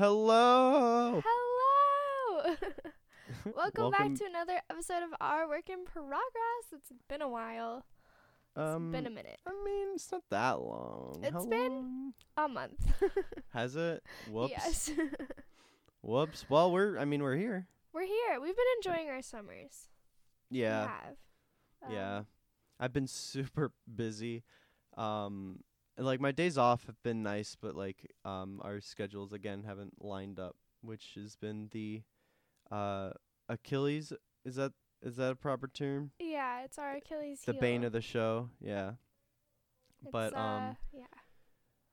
Hello. Hello! Welcome, Welcome- back to another episode of Our Work in Progress. It's been a while. It's Um, been a minute. I mean, it's not that long. It's How been- long? A month. Has it? Whoops. yes. Whoops. Well, we're. I mean, we're here. We're here. We've been enjoying our summers. We Yeah. have. Um, Yeah. I've been super busy. Um, like my days off have been nice, but like um, our schedules again haven't lined up, which has been the uh Achilles. Is that is that a proper term? Yeah, it's our Achilles The heel. bane of the show. Yeah. It's, but, uh, um, yeah.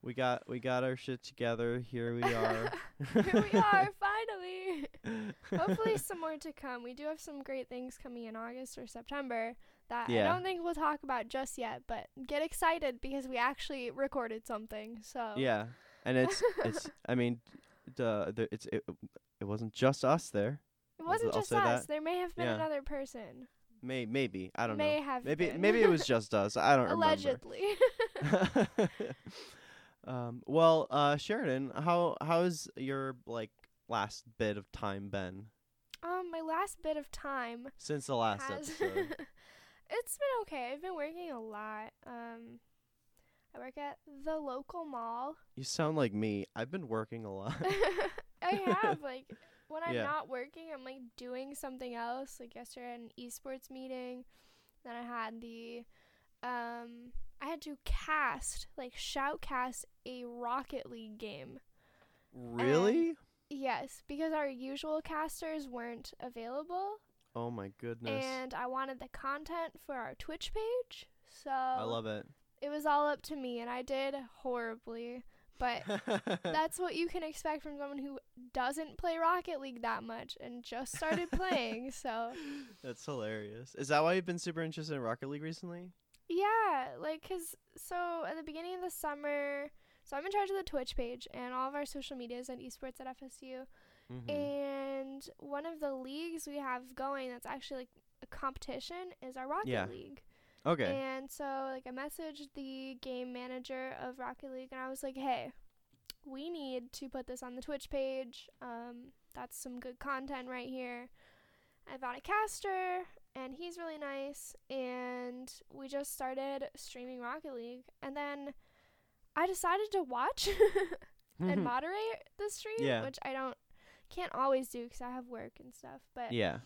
We got we got our shit together. Here we are. Here we are, finally. Hopefully, some more to come. We do have some great things coming in August or September that Yeah. I don't think we'll talk about just yet, but get excited because we actually recorded something. So yeah, and it's it's. I mean, the, the it's it, it wasn't just us there. it wasn't I'll just us. that. There may have been Yeah. another person. May maybe I don't may know. have Maybe been. maybe it was just us. I don't allegedly. remember. Allegedly. um. Well, uh, Sheridan, how how's your like last bit of time been um, my last bit of time since the last episode? It's been okay. I've been working a lot. Um, I work at the local mall. You sound like me. I've been working a lot. I have like when I'm Yeah. not working, I'm like doing something else. Like yesterday, I had an esports meeting. Then I had the, um, I had to cast like shoutcast a Rocket League game. really? Yes, because our usual casters weren't available, Oh my goodness. and I wanted the content for our Twitch page. So I love it. it was all up to me, and I did horribly. But that's what you can expect from someone who doesn't play Rocket League that much and just started playing. So, That's hilarious. Is that why you've been super interested in Rocket League recently? yeah, like, cause so at the beginning of the summer, so I'm in charge of the Twitch page and all of our social medias and esports at FSU. Mm-hmm. And one of the leagues we have going that's actually like a competition is our Rocket Yeah. League. okay. And so, like, I messaged the game manager of Rocket League, and I was like, "Hey, we need to put this on the Twitch page. Um, that's some good content right here." I found a caster, and he's really nice, and we just started streaming Rocket League, and then I decided to watch and moderate the stream, Yeah. which I don't can't always do because I have work and stuff, but yeah.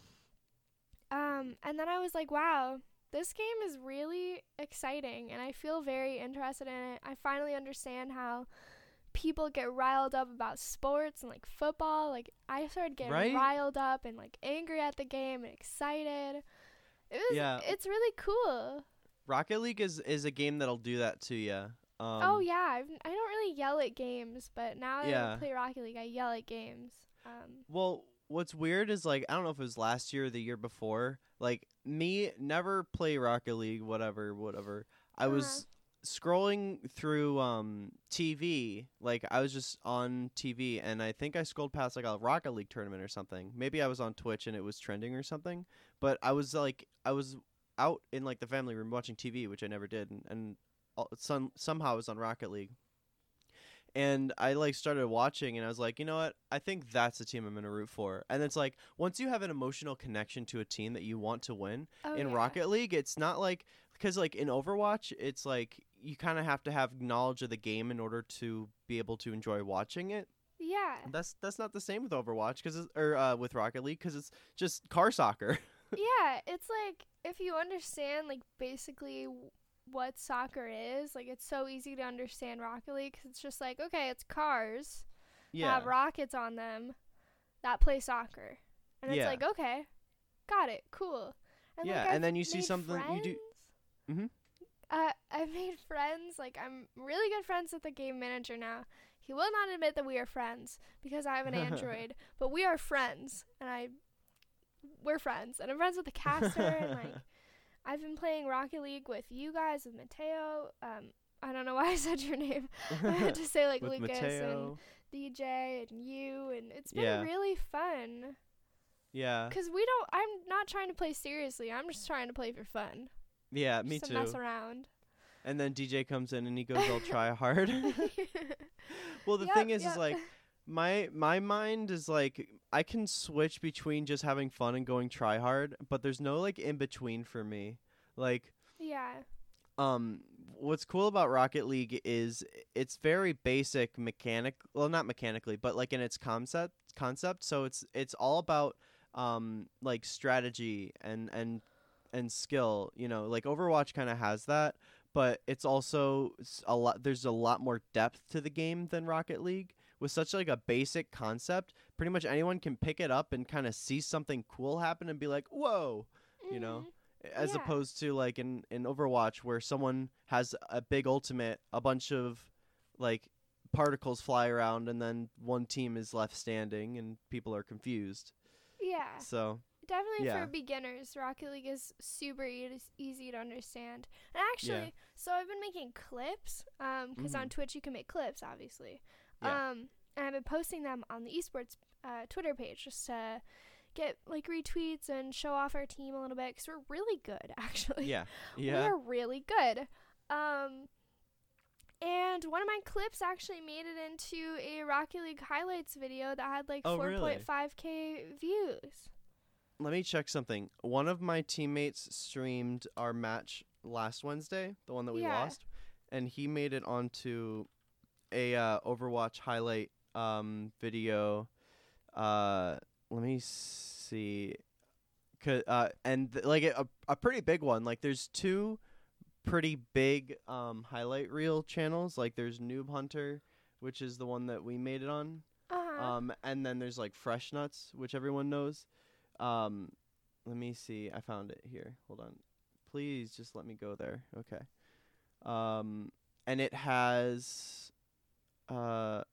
um, and then I was like, wow, this game is really exciting, and I feel very interested in it. I finally understand how people get riled up about sports and like football. Like I started getting Right? riled up and like angry at the game and excited. It was. Yeah. It's really cool. Rocket League is is a game that'll do that to you. Um, oh yeah, I've, I don't really yell at games, but now that Yeah. I play Rocket League, I yell at games. Um, Well, what's weird is like I don't know if it was last year or the year before. Like me, never play Rocket League, whatever, whatever. I Uh-huh. was scrolling through um TV, like I was just on TV, and I think I scrolled past like a Rocket League tournament or something. Maybe I was on Twitch and it was trending or something. But I was like, I was out in like the family room watching TV, which I never did, and, and all, some somehow I was on Rocket League. And I like started watching, and I was like, you know what? I think that's the team I'm gonna root for. And it's like once you have an emotional connection to a team that you want to win oh, in yeah. Rocket League, it's not like because like in Overwatch, it's like you kind of have to have knowledge of the game in order to be able to enjoy watching it. Yeah. That's that's not the same with Overwatch because or uh, with Rocket League because it's just car soccer. yeah, it's like if you understand like basically what soccer is, like it's so easy to understand Rocket League because it's just like okay, it's cars that have rockets on them that play soccer, and Yeah. it's like okay, got it, cool. And Yeah, like, and then you see something you do- friends. Mhm. Uh, I've made friends. Like I'm really good friends with the game manager now. He will not admit that we are friends because I have an Android, but we are friends, and I we're friends, and I'm friends with the caster, and like I've been playing Rocket League with you guys, with Mateo. Um, I don't know why I said your name. I had to say like Lucas and DJ and you, and it's been Yeah. really fun. Yeah, Cause we don't. I'm not trying to play seriously. I'm just trying to play for fun. yeah, me just to too. mess around. And then DJ comes in and he goes all try hard. well, the thing is, is like My my mind is like I can switch between just having fun and going try hard, but there's no like in between for me. Like Yeah. um what's cool about Rocket League is it's very basic mechanic well not mechanically, but like in its concept concept. So it's it's all about um like strategy and and and skill, you know, like Overwatch kind of has that, but it's also s- a lot there's a lot more depth to the game than Rocket League with such like a basic concept. Pretty much anyone can pick it up and kind of see something cool happen and be like, "Whoa." You know? Mhm. as Yeah. opposed to like in in Overwatch where someone has a big ultimate, a bunch of like particles fly around and then one team is left standing and people are confused. Yeah. So, Definitely Yeah. for beginners, Rocket League is super e- easy to understand. And actually, so I've been making clips um 'cause on Twitch you can make clips, obviously. Yeah. Um, and I've been posting them on the esports uh, Twitter page just to get like retweets and show off our team a little bit because we're really good, actually. yeah. Yeah. We're really good. Um, and one of my clips actually made it into a Rocket League highlights video that had like Oh, 4.5k views. Let me check something. One of my teammates streamed our match last Wednesday, the one that we Yeah. lost, and he made it onto a uh, Overwatch highlight um, video. Uh, let me see. uh, and th- like a a pretty big one. Like there's two pretty big um, highlight reel channels. Like there's Noob Hunter, which is the one that we made it on. Uh-huh. Um, and then there's like Fresh Nuts, which everyone knows. Um, let me see. I found it here. Hold on. Please just let me go there. Okay. Um, and it has uh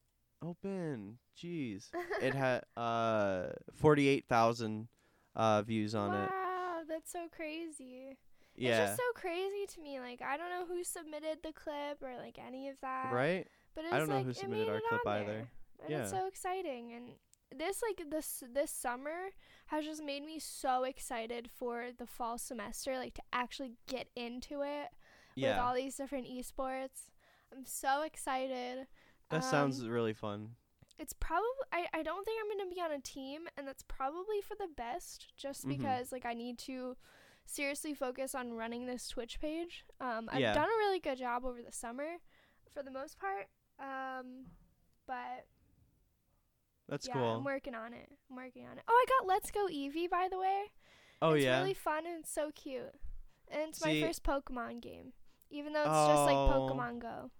open. Jeez. It had uh 48,000 uh views on it. wow, that's so crazy. Yeah. It's just so crazy to me. Like I don't know who submitted the clip or like any of that. right? But it's I don't know who submitted our clip either. there. And Yeah. it's so exciting and this like this this summer has just made me so excited for the fall semester like to actually get into it with all these different esports. I'm so excited. That sounds Um, really fun. it's probably I, I don't think I'm gonna be on a team and that's probably for the best just Mhm. because like I need to seriously focus on running this Twitch page. Um I've Yeah. done a really good job over the summer for the most part. Um but That's yeah, cool. I'm working on it. I'm working on it. Oh, I got Let's Go Eevee by the way. oh it's yeah. really fun and so cute. And it's See- my first Pokemon game. Even though it's just like Oh. Pokemon Go.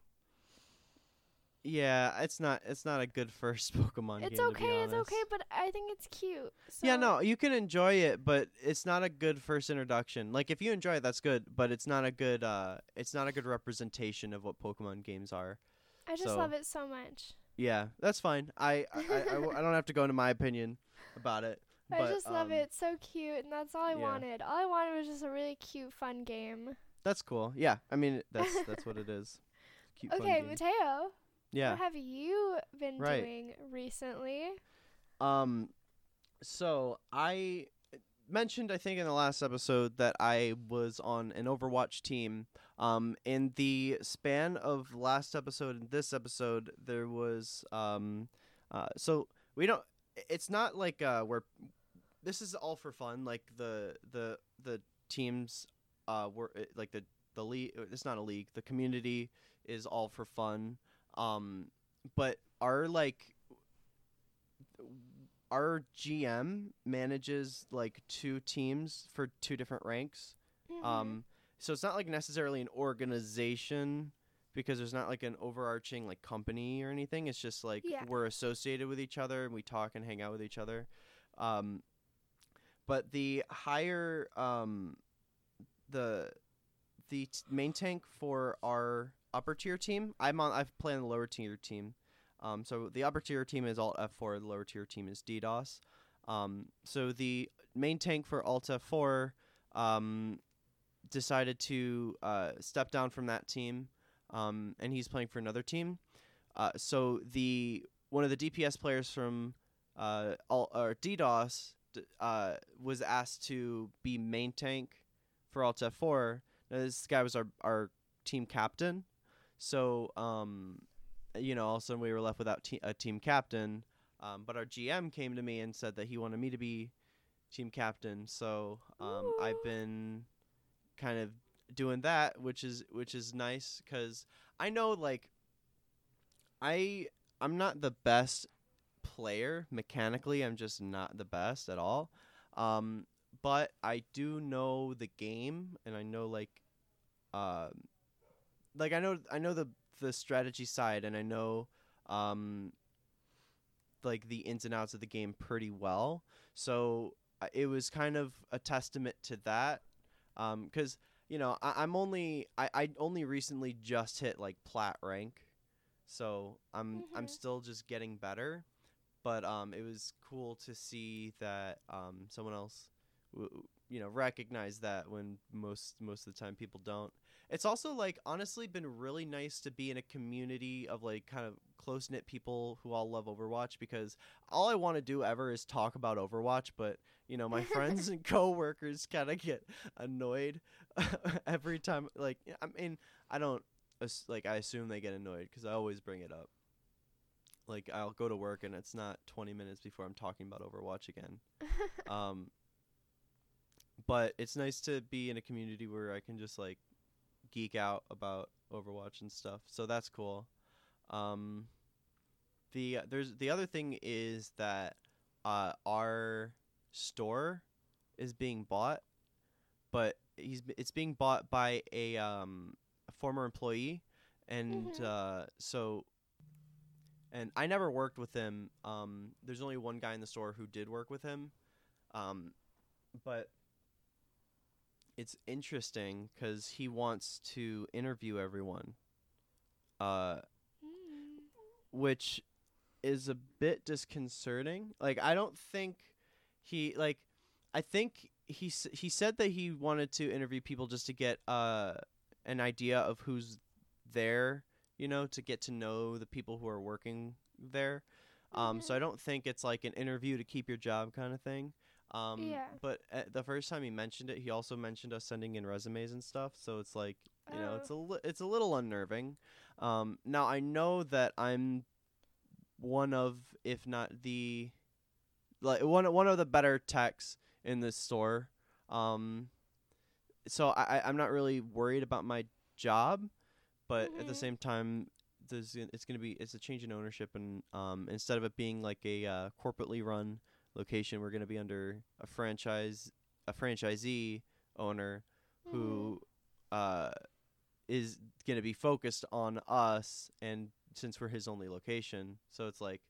Yeah, it's not it's not a good first Pokemon It's game okay, it's okay, but I think it's cute. So Yeah, no, you can enjoy it, but it's not a good first introduction. Like if you enjoy it, that's good, but it's not a good uh it's not a good representation of what Pokemon games are. I just so- love it so much. Yeah, that's fine. I I don't have to go into my opinion about it. I but, just love um, it. It's so cute, and that's all I yeah. wanted. All I wanted was just a really cute, fun game. That's cool. Yeah, I mean that's that's what it is. Cute, fun okay. Mateo, Yeah. what have you been Right. doing recently? Um, so I mentioned, I think, in the last episode that I was on an Overwatch team. Um, in the span of last episode and this episode, there was um, uh, so we don't. It's not like uh, where this is all for fun. Like the the the teams, uh, were like the the league. It's not a league. The community is all for fun. Um, but our like our GM manages like two teams for two different ranks. Mhm. Um, so it's not like necessarily an organization because there's not like an overarching like company or anything. It's just like Yeah. we're associated with each other and we talk and hang out with each other. Um, but the higher um, the the t- main tank for our upper tier team, I'm on. I've played on the lower tier team. Um, so the upper tier team is Alt F4. The lower tier team is DDoS. Um, so the main tank for Alt F4 um, decided to uh, step down from that team, um, and he's playing for another team. Uh, so the one of the DPS players from uh, Alt, or DDoS uh, was asked to be main tank for Alt F4. Now, this guy was our our team captain, so um, you know, all of a sudden we were left without te- a team captain. Um, but our GM came to me and said that he wanted me to be team captain. So um, I've been kind of doing that, which is which is nice because I know like I I'm not the best player mechanically. I'm just not the best at all. Um, but I do know the game, and I know like, um, like I know I know the the strategy side, and I know um, like the ins and outs of the game pretty well. So uh, it was kind of a testament to that, um because you know I, I'm only I, I only recently just hit like plat rank, so I'm I'm Mhm. still just getting better. But um, it was cool to see that um, someone else, w- you know, recognize that when most most of the time people don't. It's also like honestly been really nice to be in a community of like kind of close knit people who all love Overwatch because all I want to do ever is talk about Overwatch, but you know my friends and coworkers kind of get annoyed every time. Like I mean, I don't like I assume they get annoyed because I always bring it up. Like I'll go to work and it's not 20 minutes before I'm talking about Overwatch again. Um, but it's nice to be in a community where I can just like geek out about Overwatch and stuff. So that's cool. Um, the there's the other thing is that uh, our store is being bought, but he's it's being bought by a um a former employee, and Mhm. uh, so. And I never worked with him. Um, there's only one guy in the store who did work with him, um, but it's interesting because he wants to interview everyone, uh, Mm. which is a bit disconcerting. Like I don't think he like I think he he said that he wanted to interview people just to get uh an idea of who's there, you know, to get to know the people who are working there. Um so Mhm. I don't think it's like an interview to keep your job kind of thing. Um Yeah. but uh, the first time he mentioned it, he also mentioned us sending in resumes and stuff, so it's like, you know, Oh. it's a li- it's a little unnerving. Um now I know that I'm one of if not the like one one of the better techs in this store. Um so I I'm not really worried about my job, but at the Mhm. same time there's gonna- it's going to be it's a change in ownership and um instead of it being like a uh, corporately run location we're going to be under a franchise a franchisee owner Mhm. who uh is going to be focused on us and since we're his only location so it's like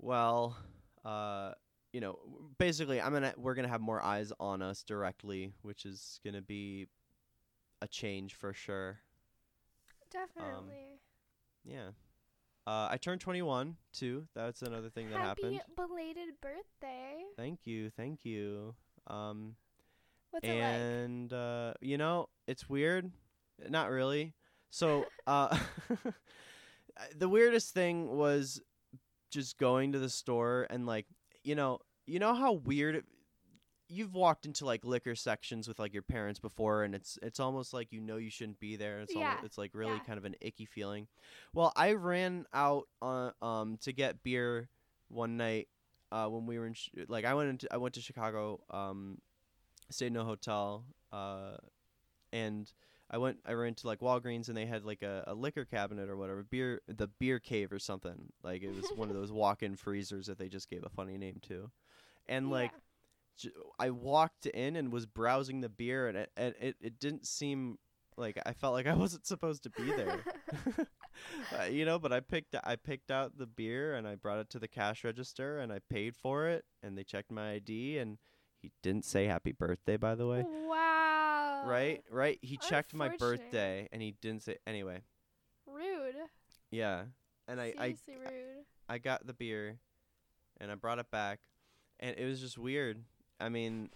well uh you know basically i'm gonna we're gonna have more eyes on us directly which is gonna be a change for sure Definitely. yeah uh i turned 21 too. That's another thing that Happy happened. belated birthday. thank you thank you. Um What's it like? and uh you know it's weird. Not really. So uh the weirdest thing was just going to the store and like you know you know how weird it, you've walked into like liquor sections with like your parents before and it's it's almost like you know you shouldn't be there. It's Yeah, almost, it's like really yeah. kind of an icky feeling. Well i ran out on um to get beer one night uh when we were in sh- like i went into i went to chicago um stayed in a hotel uh and I went I ran to like Walgreens and they had like a, a liquor cabinet or whatever beer the beer cave or something. Like it was one of those walk-in freezers that they just gave a funny name to. And like j- I walked in and was browsing the beer and it, and it it didn't seem like I felt like I wasn't supposed to be there uh, you know but I picked I picked out the beer and I brought it to the cash register and I paid for it and they checked my ID and he didn't say happy birthday by the way wow. right right he checked my birthday and he didn't say anyway Rude. yeah and I, I rude. i got the beer and i brought it back and it was just weird i mean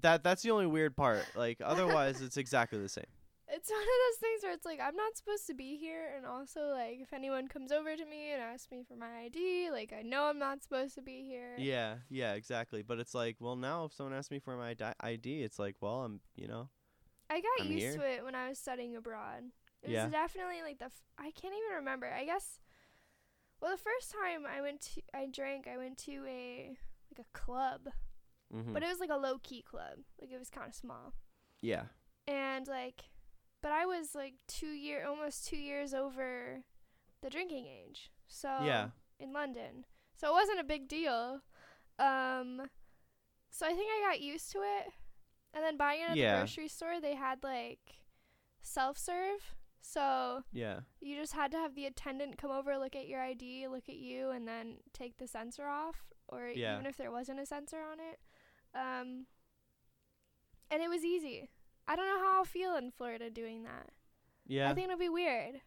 that that's the only weird part like otherwise it's exactly the same it's one of those things where it's like I'm not supposed to be here, and also like if anyone comes over to me and asks me for my ID, like I know I'm not supposed to be here. yeah yeah exactly but it's like well now if someone asks me for my di- id it's like well i'm you know I got I'm used here. to it when I was studying abroad. It Yeah. was definitely like the f- I can't even remember. I guess Well, the first time I went to, I drank. I went to a like a club, Mm-hmm. but it was like a low key club. Like it was kind of small, yeah. and like, but I was like two year, almost two years over the drinking age. So Yeah. in London, so it wasn't a big deal. Um, so I think I got used to it, and then buying it at Yeah. the grocery store, they had like self serve. So Yeah. you just had to have the attendant come over, look at your ID, look at you, and then take the sensor off, or Yeah. even if there wasn't a sensor on it. Um, and it was easy. I don't know how I'll feel in Florida doing that. Yeah. I think it'll be weird.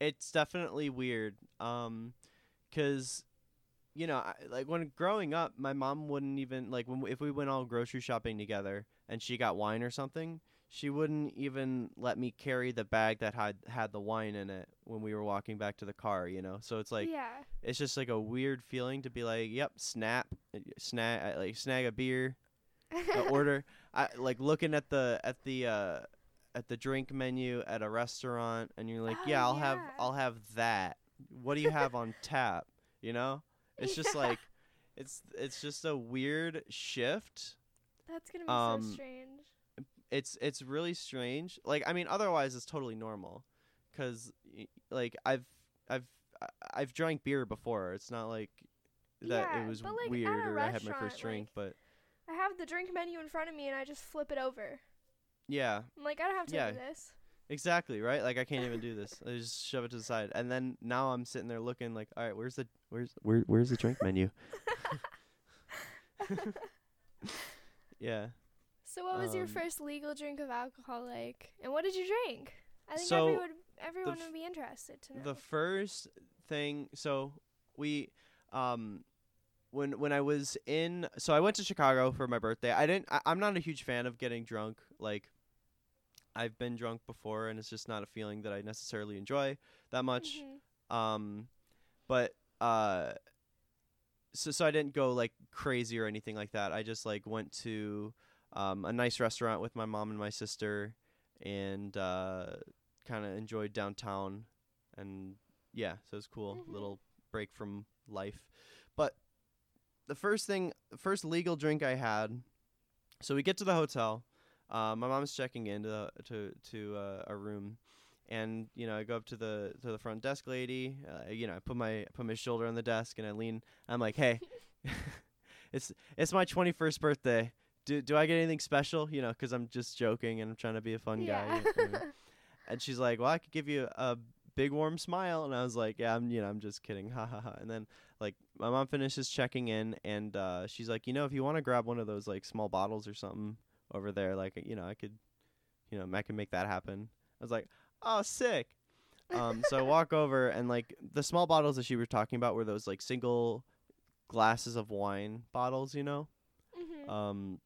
it's definitely weird um cuz you know I, like when growing up my mom wouldn't even like when if we went all grocery shopping together and she got wine or something she wouldn't even let me carry the bag that had had the wine in it when we were walking back to the car you know so it's like yeah. it's just like a weird feeling to be like yep snap uh, snag like snag a beer uh, order I like looking at the at the uh at the drink menu at a restaurant and you're like, Oh, "Yeah, I'll have. I'll have that." What do you have on tap, you know? It's just like it's it's just a weird shift. That's gonna be um, so strange. It's it's really strange. Like I mean, otherwise it's totally normal cuz like I've I've I've drank beer before. It's not like that Yeah, it was like, weird or I had my first drink, but I have the drink menu in front of me, and I just flip it over. yeah. I'm like, I don't have to Yeah. do this. Exactly, right? Like I can't even do this. I just shove it to the side. And then now I'm sitting there looking like, all right, where's the where's where where's the drink menu? yeah. So, what was your Um, first legal drink of alcohol like, and what did you drink? I think So, everyone everyone f- would be interested to know. The first thing so we um when when I was in so I went to Chicago for my birthday. I didn't I, I'm not a huge fan of getting drunk. Like I've been drunk before and it's just not a feeling that I necessarily enjoy that much. Mhm. um but uh so so I didn't go like crazy or anything like that. I just like went to um a nice restaurant with my mom and my sister and uh kind of enjoyed downtown and yeah, so it was cool. Mhm. Little break from life. But the first thing the first legal drink I had so we get to the hotel. Uh, my mom's checking in to the, to to uh, a room and you know I go up to the to the front desk lady. Uh, you know I put my put my shoulder on the desk and I lean. I'm like, hey, it's it's my 21st birthday. Do do I get anything special? You know, 'cause I'm just joking and I'm trying to be a fun yeah. guy. you know. and she's like, well, I could give you a big warm smile. And I was like, yeah, I'm you know I'm just kidding, ha ha ha. And then like my mom finishes checking in and uh, she's like, you know, if you want to grab one of those like small bottles or something over there, like you know I could, you know, I can make that happen. I was like, oh, sick. Um, so I walk over and like the small bottles that she was talking about were those like single glasses of wine bottles, you know. Mhm. Um,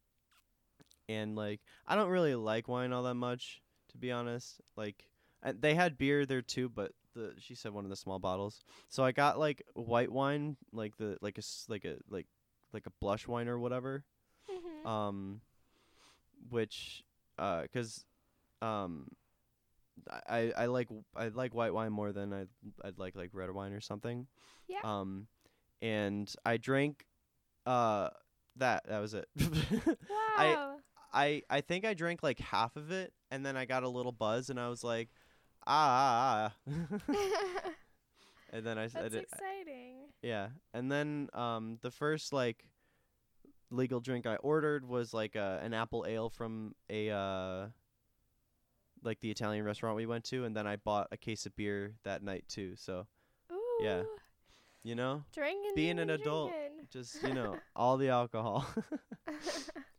and like I don't really like wine all that much, to be honest. Like I, they had beer there too, but the she said one of the small bottles. So I got like white wine, like the like a like a like like a blush wine or whatever. Mhm. Um, which uh, cause um. I, I like I like white wine more than I I'd like like red wine or something. Yeah. Um, and I drank, uh, that that was it. wow. I I I think I drank like half of it, and then I got a little buzz, and I was like, ah, ah, ah. and then I said, That's it, exciting. yeah, and then um the first like legal drink I ordered was like uh, an apple ale from a uh like the Italian restaurant we went to, and then I bought a case of beer that night too. So Ooh. Yeah. you know, Drinking. Being an adult. drinking. just you know all the alcohol.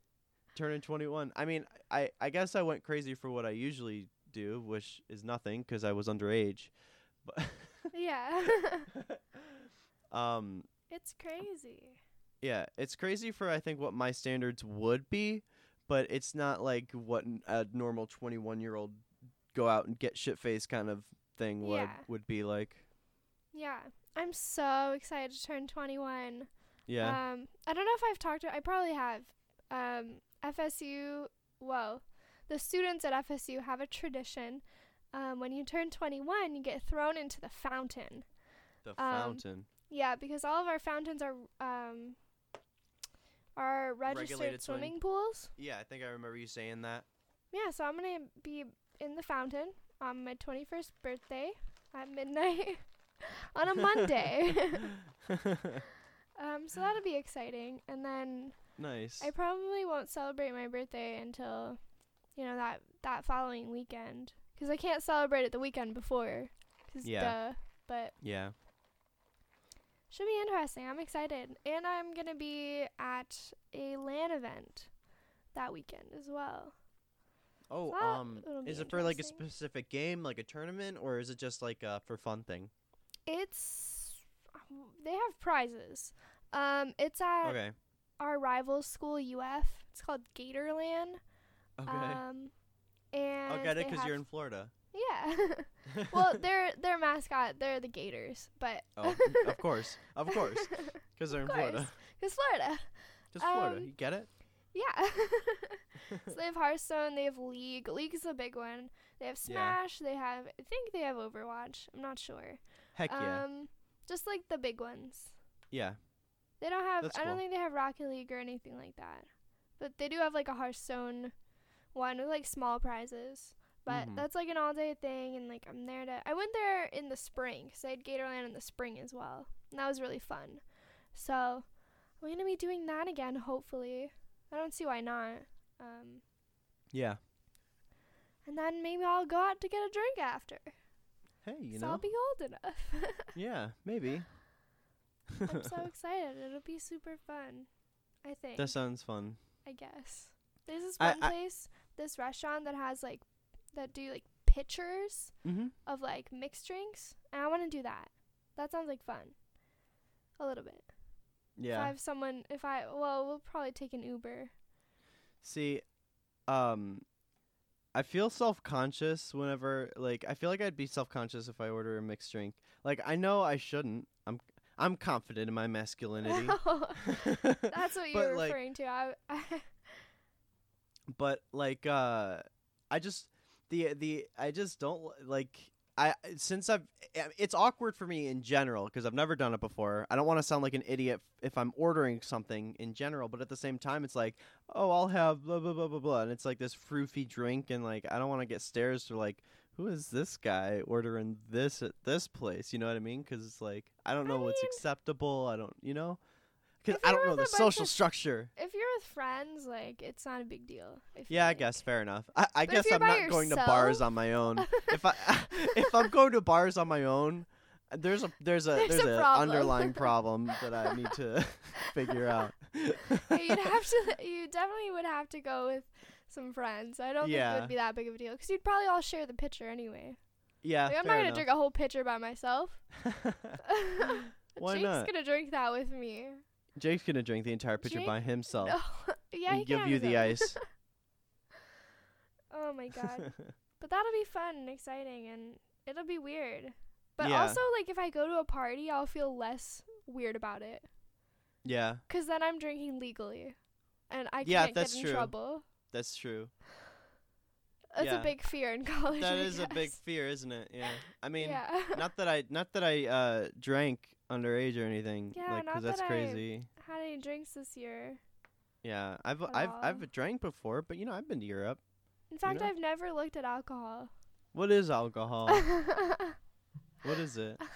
turning 21. I mean, I I guess I went crazy for what I usually do, which is nothing because I was underage. But yeah. um it's crazy. yeah, it's crazy for I think what my standards would be, but it's not like what a normal 21-year-old go out and get shit faced kind of thing would Yeah. would be like. Yeah. I'm so excited to turn 21. Yeah. Um, I don't know if I've talked to. I probably have. Um, FSU. Well, the students at FSU have a tradition. Um, when you turn 21, you get thrown into the fountain. The Um, fountain. Yeah, because all of our fountains are um are registered Regulated swimming- swimming pools. Yeah, I think I remember you saying that. Yeah, so I'm gonna be in the fountain on my 21st birthday at midnight on a Monday. um, so that'll be exciting. And then nice. I probably won't celebrate my birthday until, you know, that that following weekend because I can't celebrate it the weekend before. 'Cause Yeah. duh. But yeah. should be interesting. I'm excited, and I'm gonna be at a LAN event that weekend as well. Oh, that um, is it for like a specific game, like a tournament, or is it just like a for fun thing? It's they have prizes. Um, it's at Okay. Our rival school UF. It's called Gatorland. Okay. Um, and I'll get it because you're in Florida. yeah. well, their their mascot, they're the Gators, but Oh, of course, of course, because they're in Of Florida. Cause Florida. Just Florida. Um, You get it? Yeah. so they have Hearthstone, they have League. League is a big one. They have Yeah. Smash. They have, I think they have Overwatch. I'm not sure. Heck yeah. Um, just like the big ones. yeah. They don't have. That's I don't cool. think they have Rocket League or anything like that. But they do have like a Hearthstone one with like small prizes. But Mhm. that's like an all day thing, and like I'm there to. I went there in the spring because I had Gatorland in the spring as well, and that was really fun. So I'm gonna be doing that again, hopefully. I don't see why not. Um, Yeah. and then maybe I'll go out to get a drink after. Hey, you so know. I'll be old enough. yeah, maybe. I'm so excited. It'll be super fun. I think. that sounds fun. I guess. There's this I- one I- place, this restaurant that has like that do like pitchers Mm-hmm. of like mixed drinks, and I want to do that. That sounds like fun. A little bit. Yeah. If I have someone, if I well, we'll probably take an Uber. See, um, I feel self conscious whenever like I feel like I'd be self conscious if I order a mixed drink. Like I know I shouldn't. I'm confident in my masculinity. That's what you were like- referring to. I, I but like uh i just the the i just don't like i since i've it's awkward for me in general because i've never done it before i don't want to sound like an idiot if i'm ordering something in general but at the same time it's like oh i'll have blah blah blah blah blah and it's like this froofy drink and like i don't want to get stares to like who is this guy ordering this at this place you know what i mean because it's like i don't I know what's mean- acceptable i don't you know because i don't know the social of- structure if you're with friends, like it's not a big deal. I yeah, I like. guess fair enough. I, I guess I'm not going to bars on my own. if I if I'm going to bars on my own, there's a there's a There's there's, a a, problem. underlying problem that I need to figure out. You'd have to. You definitely would have to go with some friends. I don't think it would be that big of a deal because you'd probably all share the pitcher anyway. yeah, Like, I'm not gonna enough. drink a whole pitcher by myself. Why Jake's not? gonna drink that with me. Jake's gonna drink the entire pitcher Jake- by himself No. yeah, he and can give you the ice. oh my god. But that'll be fun and exciting, and it'll be weird. But Yeah. also, like, if I go to a party, I'll feel less weird about it. Yeah. Because then I'm drinking legally. And I Yeah, can't that's get in true. trouble. That's true. That's Yeah. a big fear in college. That I is a big fear, isn't it? Yeah. I mean, yeah. not that I not that I uh drank underage or anything, Yeah, like not that's that I- Had any drinks this year? Yeah, I've I've all. I've drank before, but you know I've been to Europe. In fact, know? I've never looked at alcohol. What is alcohol? what is it?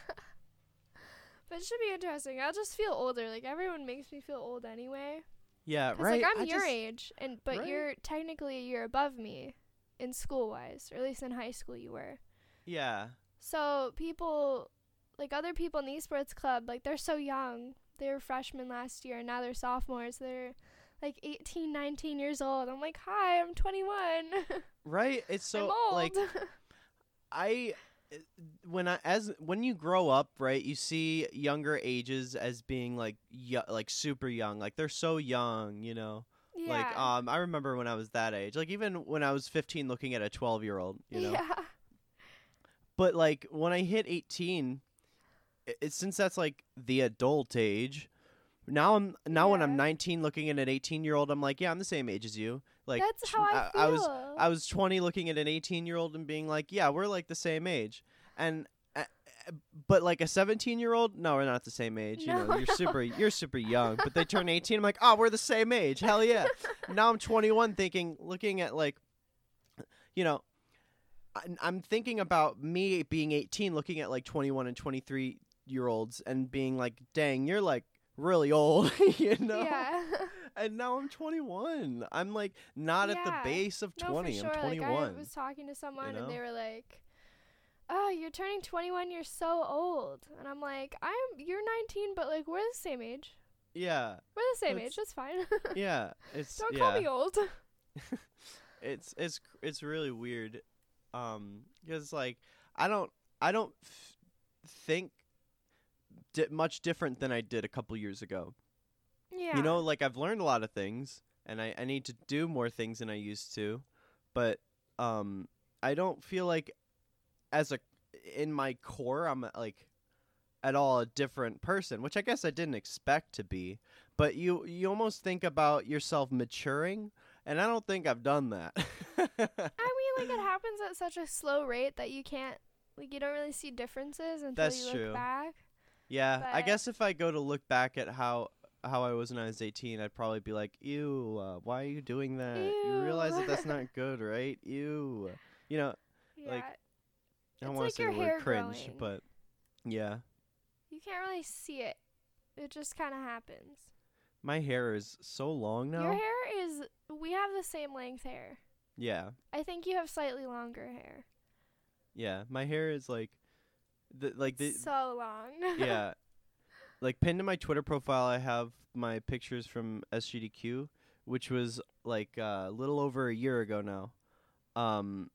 But it should be interesting. I'll just feel older. Like everyone makes me feel old anyway. Yeah, right. like I'm I your just- age, and but Right. you're technically a year above me, in school wise, or at least in high school you were. Yeah, So people, like other people in the esports club, like they're so young. They were freshmen last year, and now they're sophomores. They're like 18, 19 years old. I'm like, hi, I'm 21. right. It's so like I when I as when you grow up, right, you see younger ages as being like yo- like super young, like they're so young, you know. yeah. Like um, I remember when I was that age, like even when I was 15, looking at a 12 year old, you know. Yeah. But like when I hit 18, i it, since that's like the adult age. Now I'm now when I'm 19 looking at an 18 year old I'm like yeah I'm the same age as you like That's how I feel. I was I was 20 looking at an 18 year old and being like, yeah, we're like the same age. And eh, eh, but like a 17 year old no we're not the same age you know you're no. super you're super young but they turn 18 i'm like oh we're the same age hell yeah now i'm 21 thinking looking at like you know I- i'm thinking about me being 18 looking at like 21 and 23 year olds and being like dang you're like really old you know Yeah. and now i'm 21 i'm like not at the base of no, 20 for sure. i'm 21 Like I was talking to someone know? and they were like, "Oh, you're turning 21. You're so old." And I'm like, "I'm you're 19, but like we're the same age. yeah We're the same age. That's fine. yeah it's Don't yeah. call me old." it's it's it's really weird um because like i don't i don't f- think di- much different than i did a couple years ago Yeah. you know like i've learned a lot of things and i i need to do more things than i used to but um i don't feel like as a in my core i'm uh, like at all a different person which i guess i didn't expect to be but you you almost think about yourself maturing and i don't think i've done that I mean, like it happens at such a slow rate that you can't like you don't really see differences until That's you look true. back. Yeah i guess if i go to look back at how how i was when i was 18 i'd probably be like ew uh, why are you doing that you realize that that's not good right ew you know Yeah. Like, I don't want like to say your the word cringe, growing. but yeah, you can't really see it. It just kind of happens. my hair is so long now. Your hair is we have the same length hair. Yeah, I think you have slightly longer hair. yeah, my hair is like, the like the so long. yeah, like pinned to my Twitter profile. I have my pictures from SGDQ, which was like uh, a little over a year ago now. Um,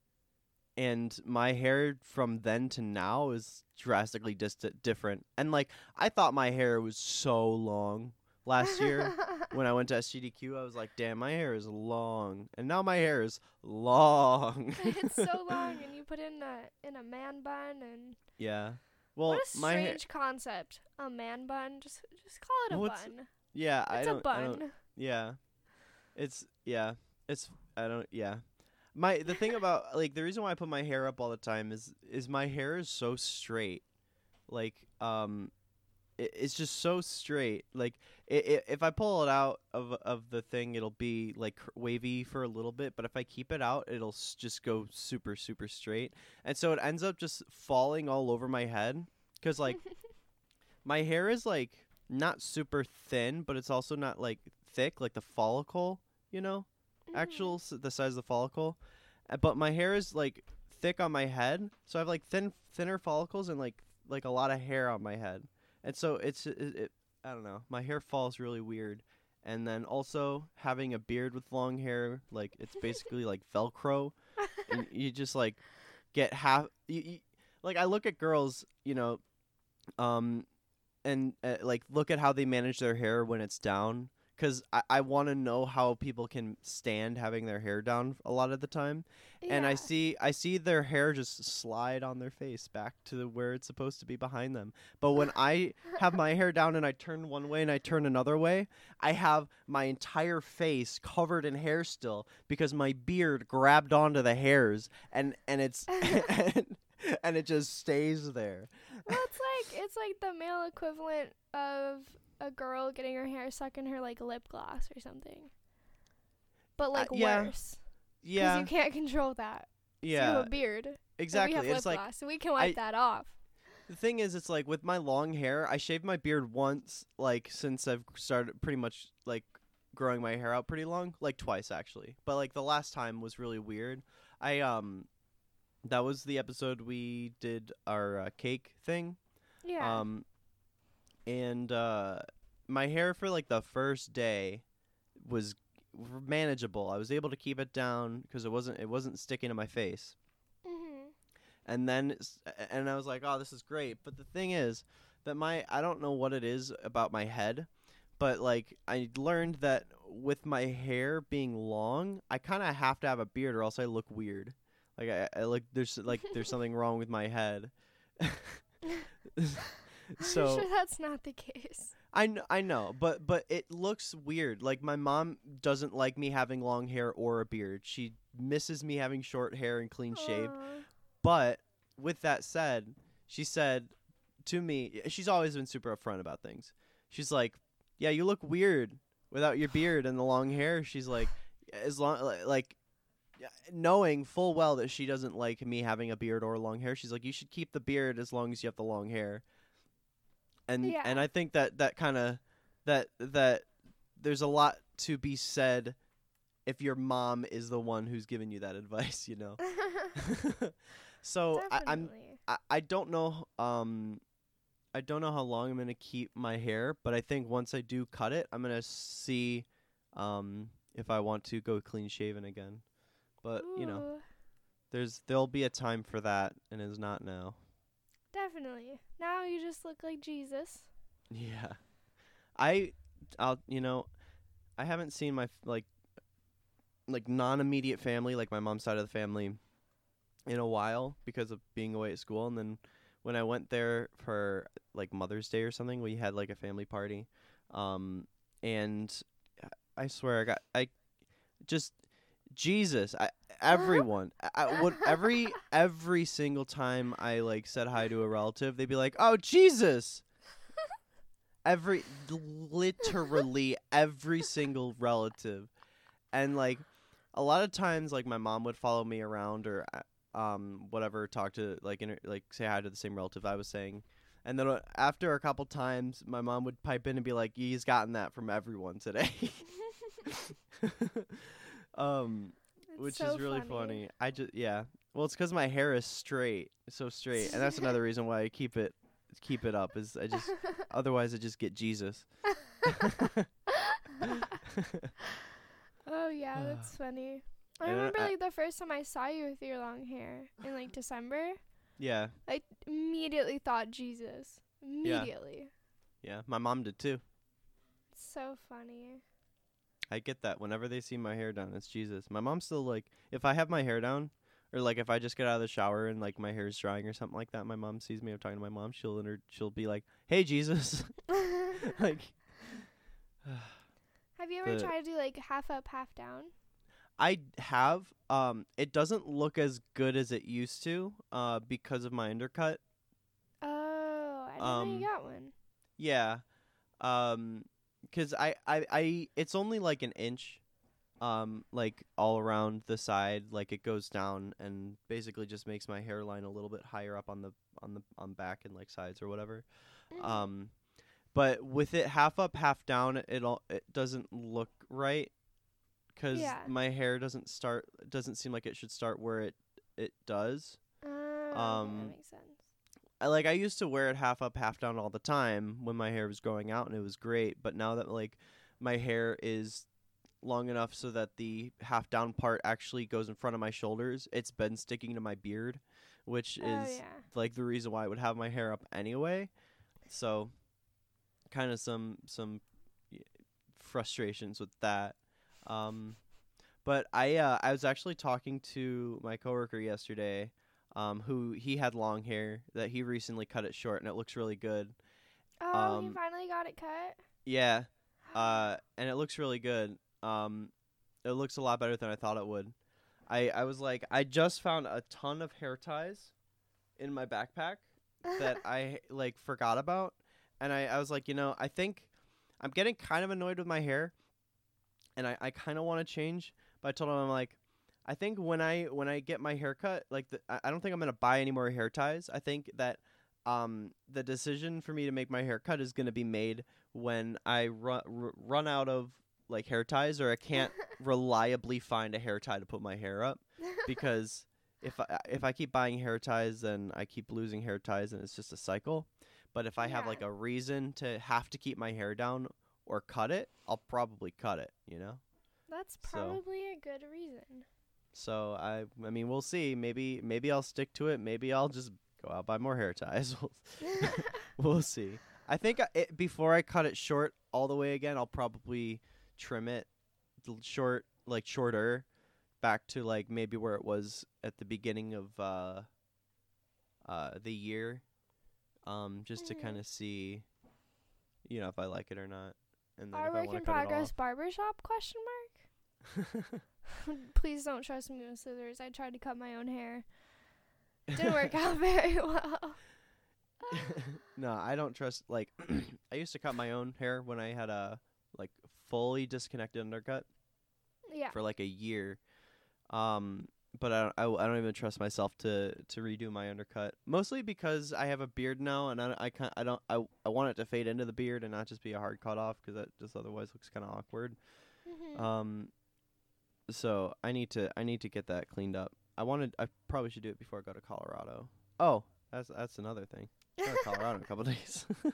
and my hair from then to now is drastically dist- different. And like I thought my hair was so long last year. when I went to SGDQ, I was like, "Damn, my hair is long," and now my hair is long. it's so long, and you put in a in a man bun, and yeah. Well, what a strange concept. A man bun. Just just call it a Well, bun. Yeah, I It's a don't. I don't. bun. Yeah, it's yeah. It's I don't. Yeah. My the thing about like the reason why I put my hair up all the time is is my hair is so straight, like um, it's just so straight. Like if I pull it out of of the thing, it'll be like wavy for a little bit, but if I keep it out, it'll s- just go super super straight, and so it ends up just falling all over my head because like my hair is like not super thin, but it's also not like thick, like the follicle, you know, Mhm. actual s- the size of the follicle. Uh, But my hair is like thick on my head, so I have like thin thinner follicles and like like a lot of hair on my head, and so it's it, it I don't know, my hair falls really weird. And then also having a beard with long hair, like it's basically like Velcro, and you just like get half. You, you, like I look at girls, you know, um, and uh, like look at how they manage their hair when it's down because I, I want to know how people can stand having their hair down a lot of the time. And i see i see their hair just slide on their face back to where it's supposed to be behind them. But when i have my hair down and i turn one way and i turn another way i have my entire face covered in hair still because my beard grabbed onto the hairs and and it's and, and it just stays there. Well, it's like it's like the male equivalent of a girl getting her hair stuck in her like lip gloss or something. But like yeah. worse. yeah Because you can't control that. yeah You have a beard. and exactly we have it's lip like gloss, so we can wipe that off. The thing is, it's like with my long hair, I shaved my beard once, like since I've started pretty much like growing my hair out pretty long, like twice actually. But like the last time was really weird. I um, that was the episode we did our uh, cake thing. Yeah. Um, and uh, my hair for like the first day was manageable. I was able to keep it down because it wasn't it wasn't sticking to my face mhm. and then and I was like, "Oh, this is great." But the thing is that my I don't know what it is about my head, but like I learned that with my hair being long, I kind of have to have a beard or else I look weird. Like I, I like there's like there's something wrong with my head. so I'm sure that's not the case. I kn- I know, but but it looks weird. Like my mom doesn't like me having long hair or a beard. She misses me having short hair and clean shaved. But with that said, she said to me, eh, she's always been super upfront about things. She's like, "Yeah, you look weird without your beard and the long hair." She's like, as long like knowing full well that she doesn't like me having a beard or long hair. She's like, "You should keep the beard as long as you have the long hair." And Yeah. and I think that that kind of that that there's a lot to be said if your mom is the one who's giving you that advice, you know. so I, I'm I, I don't know um I don't know how long I'm gonna keep my hair, but I think once I do cut it, I'm gonna see um if I want to go clean shaven again. But you know, there's there'll be a time for that, and it's not now. Definitely. Now you just look like Jesus. Yeah, I I'll you know I haven't seen my like like non immediate family, like my mom's side of the family, in a while because of being away at school, and then when I went there for like Mother's Day or something, we had like a family party, um, and I swear I got I just Jesus, I everyone, I, would every every single time I like said hi to a relative, they'd be like, "Oh Jesus." Every literally every single relative, and like a lot of times, like my mom would follow me around or uh, um whatever, talk to like inter- like say hi to the same relative I was saying, and then uh, after a couple times, my mom would pipe in and be like, "He's gotten that from everyone today," um, It's which so is really funny. I just yeah. Well, it's because my hair is straight, so straight, and that's another reason why I keep it keep it up. Is I just otherwise I just get Jesus. oh yeah, that's funny. I remember I- like the first time I saw you with your long hair in like December. yeah, I immediately thought Jesus. Immediately. yeah. My mom did too. It's So funny. I get that. Whenever they see my hair down, it's Jesus. My mom's still like, if I have my hair down, or like if I just get out of the shower and like my hair's drying or something like that, my mom sees me. I'm talking to my mom. She'll inter- she'll be like, "Hey, Jesus," like. Have you ever tried to do like half up, half down? I have. Um, it doesn't look as good as it used to. Uh, because of my undercut. Oh, I didn't know Um, you got one. Yeah. Um, cause I, I, I, it's only like an inch. Um, like all around the side, like it goes down and basically just makes my hairline a little bit higher up on the on the on back and like sides or whatever. Mhm. Um, but with it half up, half down, it all it doesn't look right because Yeah. my hair doesn't start. Doesn't seem like it should start where it it does. Okay, um, that makes sense. I like I used to wear it half up, half down all the time when my hair was growing out and it was great. But now that like my hair is long enough so that the half down part actually goes in front of my shoulders, it's been sticking to my beard, which oh is yeah. like the reason why I would have my hair up anyway. So kind of some some frustrations with that. Um but I uh, I was actually talking to my coworker yesterday um who he had long hair that he recently cut it short and it looks really good. Oh, you um, finally got it cut. Yeah. Uh and it looks really good. Um it looks a lot better than I thought it would. I I was like I just found a ton of hair ties in my backpack that I like forgot about, and I, I was like, you know, I think I'm getting kind of annoyed with my hair, and I, I kind of want to change. But I told him I'm like, I think when I when I get my haircut, like the, I don't think I'm gonna buy any more hair ties. I think that um the decision for me to make my haircut is gonna be made when I run r- run out of like hair ties or I can't reliably find a hair tie to put my hair up because if I if I keep buying hair ties, then I keep losing hair ties, and it's just a cycle. But if I have like a reason to have to keep my hair down or cut it, I'll probably cut it. You know. That's So- probably a good reason. So I I mean we'll see. Maybe maybe I'll stick to it. Maybe I'll just go out buy more hair ties. we'll, see. I think I, it, before I cut it short all the way again, I'll probably trim it short, like shorter, back to like maybe where it was at the beginning of uh, uh, the year, um, just to Mhm. kind of see, you know, if I like it or not, and then Our if work want in cut progress barbershop question mark. Please don't trust me with scissors. I tried to cut my own hair. Didn't work out very well. no, I don't trust. Like, I used to cut my own hair when I had a like fully disconnected undercut yeah. for like a year. Um, but I don't, I, I don't even trust myself to to redo my undercut. Mostly because I have a beard now, and I I can I don't I I want it to fade into the beard and not just be a hard cut off because that just otherwise looks kind of awkward. Mhm. Um, so I need to I need to get that cleaned up. I wanted I probably should do it before I go to Colorado. Oh, that's that's another thing. Go to Colorado in a couple days.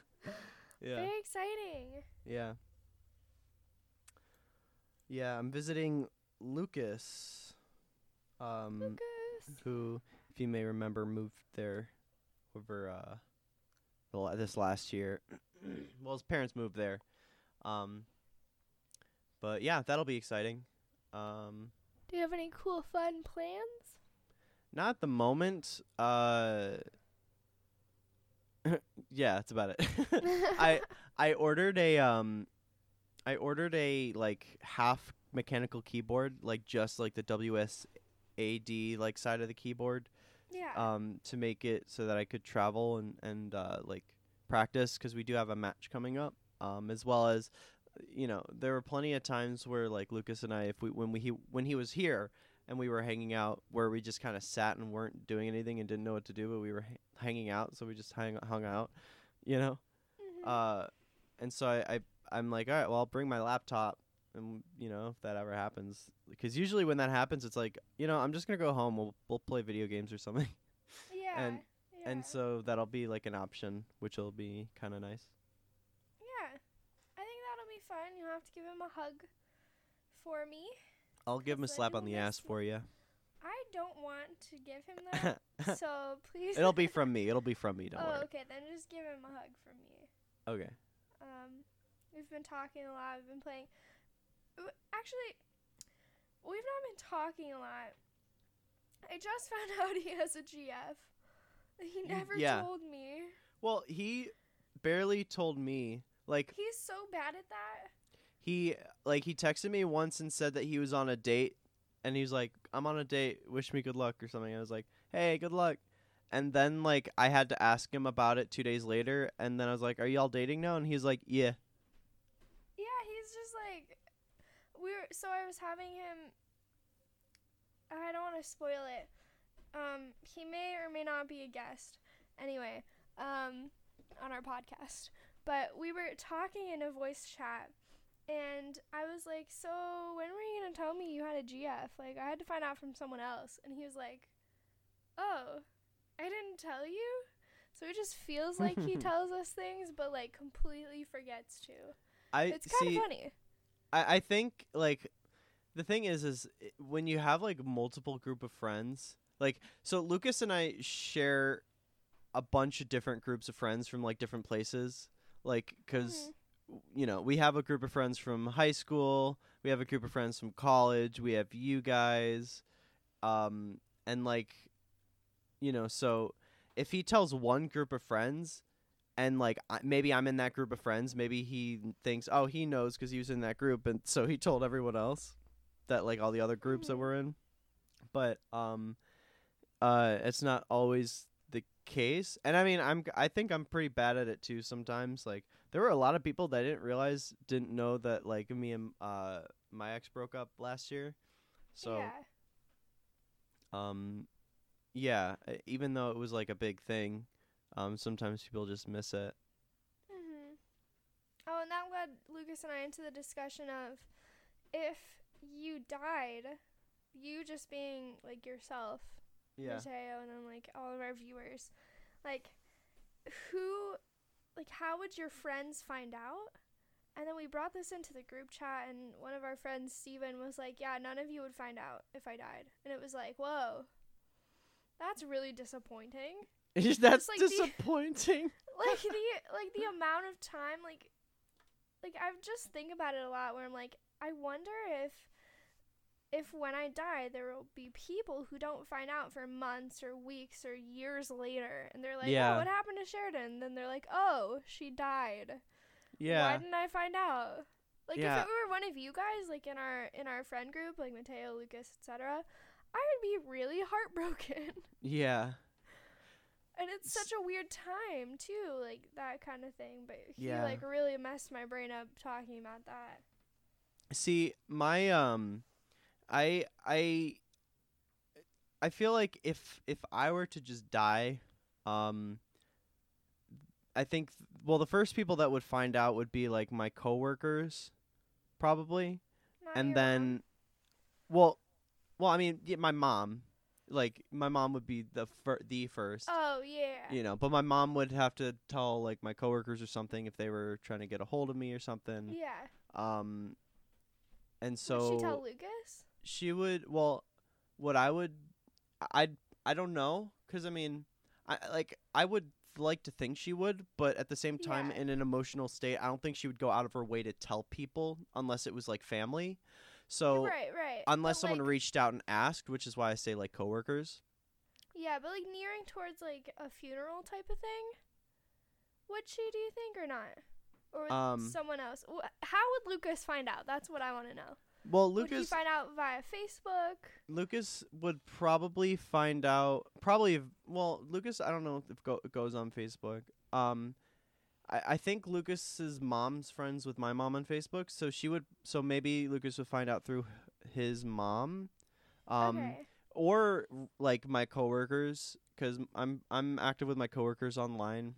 yeah. Very exciting. Yeah. Yeah, I'm visiting Lucas. Um Lucas. who if you may remember moved there over uh the la- this last year. well, his parents moved there. Um but yeah, that'll be exciting. Um Do you have any cool, fun plans? not at the moment. Uh yeah, that's about it. I I ordered a um I ordered a like half mechanical keyboard, like just like the WSAD like side of the keyboard, yeah. um to make it so that I could travel and and uh like practice cuz we do have a match coming up. Um as well as you know, there were plenty of times where like Lucas and I if we when we he when he was here and we were hanging out where we just kind of sat and weren't doing anything and didn't know what to do, but we were h- hanging out, so we just hang hung out, you know. Mhm. Uh, and so I, I I'm like, all right, well, I'll bring my laptop, and you know, if that ever happens, because usually when that happens, it's like, you know, I'm just gonna go home. We'll we'll play video games or something, yeah. and- yeah. and so that'll be like an option, which will be kind of nice. yeah. I think that'll Have to give him a hug for me. I'll give him a slap on the ass for you. I don't want to give him that, so please. It'll be from me. It'll be from me. Don't oh, worry. okay. Then just give him a hug from me. Okay. Um, we've been talking a lot. We've been playing. Actually, we've not been talking a lot. I just found out he has a GF. He never yeah. told me. Well, he barely told me. Like He's so bad at that. He like he texted me once and said that he was on a date and he was like i'm on a date wish me good luck or something i was like hey good luck and then like i had to ask him about it two days later and then i was like are y'all dating now and he's like yeah Yeah, he's just like we were. So I was having him. I don't want to spoil it. Um, he may or may not be a guest. Anyway, um, on our podcast, but we were talking in a voice chat, and I was like, "So when were you gonna tell me you had a GF? Like, I had to find out from someone else." And he was like, "Oh, I didn't tell you." So it just feels like he tells us things, but like completely forgets to. i It's kind of funny. I, I think like the thing is is when you have like multiple group of friends like so lucas and i share a bunch of different groups of friends from like different places like because Mhm. You know we have a group of friends from high school we have a group of friends from college we have you guys um and like you know so if he tells one group of friends and like maybe i'm in that group of friends maybe he thinks oh he knows because he was in that group and so he told everyone else that like all the other groups that Mhm. we're in but um uh it's not always the case and i mean i'm i think i'm pretty bad at it too sometimes like there were a lot of people that I didn't realize didn't know that like me and uh my ex broke up last year. So yeah. um yeah even though it was like a big thing um sometimes people just miss it. Hmm Oh, and that led Lucas and I into the discussion of if you died, you just being like yourself, yeah. Mateo, and then like all of our viewers, like who, like how would your friends find out? And then we brought this into the group chat, and one of our friends, Steven, was like, Yeah, none of you would find out if I died. And it was like, Whoa, that's really disappointing. that's like the- disappointing like the like the amount of time like like I just think about it a lot where I'm like I wonder if if when I die there will be people who don't find out for months or weeks or years later and they're like Yeah. oh what happened to Sheridan and then they're like oh she died Yeah. why didn't I find out like Yeah. if it were one of you guys like in our in our friend group like Mateo Lucas etc I would be really heartbroken yeah And it's such a weird time too, like that kind of thing. But he Yeah. like really messed my brain up talking about that. See, my um I I I feel like if if I were to just die, um I think th- well the first people that would find out would be like my coworkers probably Not and then mom? well well I mean yeah, my mom like my mom would be the fir- the first Oh yeah. you know but my mom would have to tell like my coworkers or something if they were trying to get a hold of me or something Yeah. um and so Would she tell Lucas? She would well what i would i i don't know because i mean i like i would like to think she would but at the same time Yeah. in an emotional state i don't think she would go out of her way to tell people unless it was like family so right, right. unless But, someone like, reached out and asked which is why i say like coworkers Yeah, but like nearing towards like a funeral type of thing. Would she, do you think, or not? Or Um, someone else? How would Lucas find out? That's what I want to know. Well Lucas Would he find out via Facebook? lucas would probably find out probably if, well lucas i don't know if go, goes on facebook um I, I think lucas's mom's friends with my mom on facebook so she would so maybe lucas would find out through his mom um okay. or like my coworkers because i'm i'm active with my coworkers online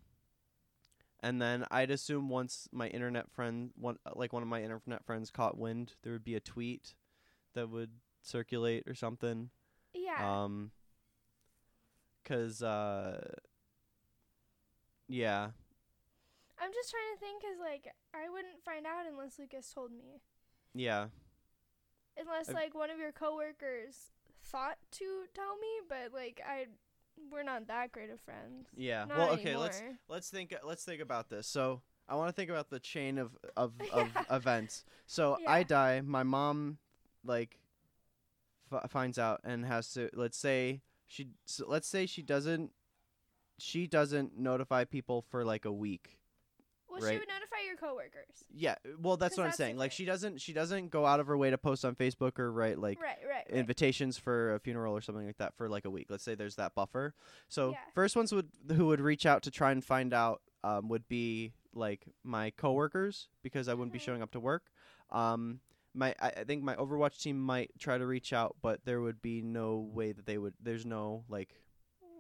and then i'd assume once my internet friend one like one of my internet friends caught wind there would be a tweet that would circulate or something Yeah. um cuz uh yeah I'm just trying to think 'cause like I wouldn't find out unless Lucas told me. yeah Unless I've- like one of your coworkers thought to tell me, but like I we're not that great of friends. yeah. Not well okay let's let's think let's think about this. So i want to think about the chain of of, of events. So i die my mom like f- finds out and has to let's say she so let's say she doesn't she doesn't notify people for like a week. Well, she right. would notify your coworkers. yeah well that's what i'm that's saying like she doesn't she doesn't go out of her way to post on facebook or write like right, right, right. invitations for a funeral or something like that for like a week. Let's say there's that buffer. So Yeah. first ones would who would reach out to try and find out um, would be like my coworkers because I wouldn't be Mhm. showing up to work. Um, my I, I think my Overwatch team might try to reach out, but there would be no way that they would. There's no like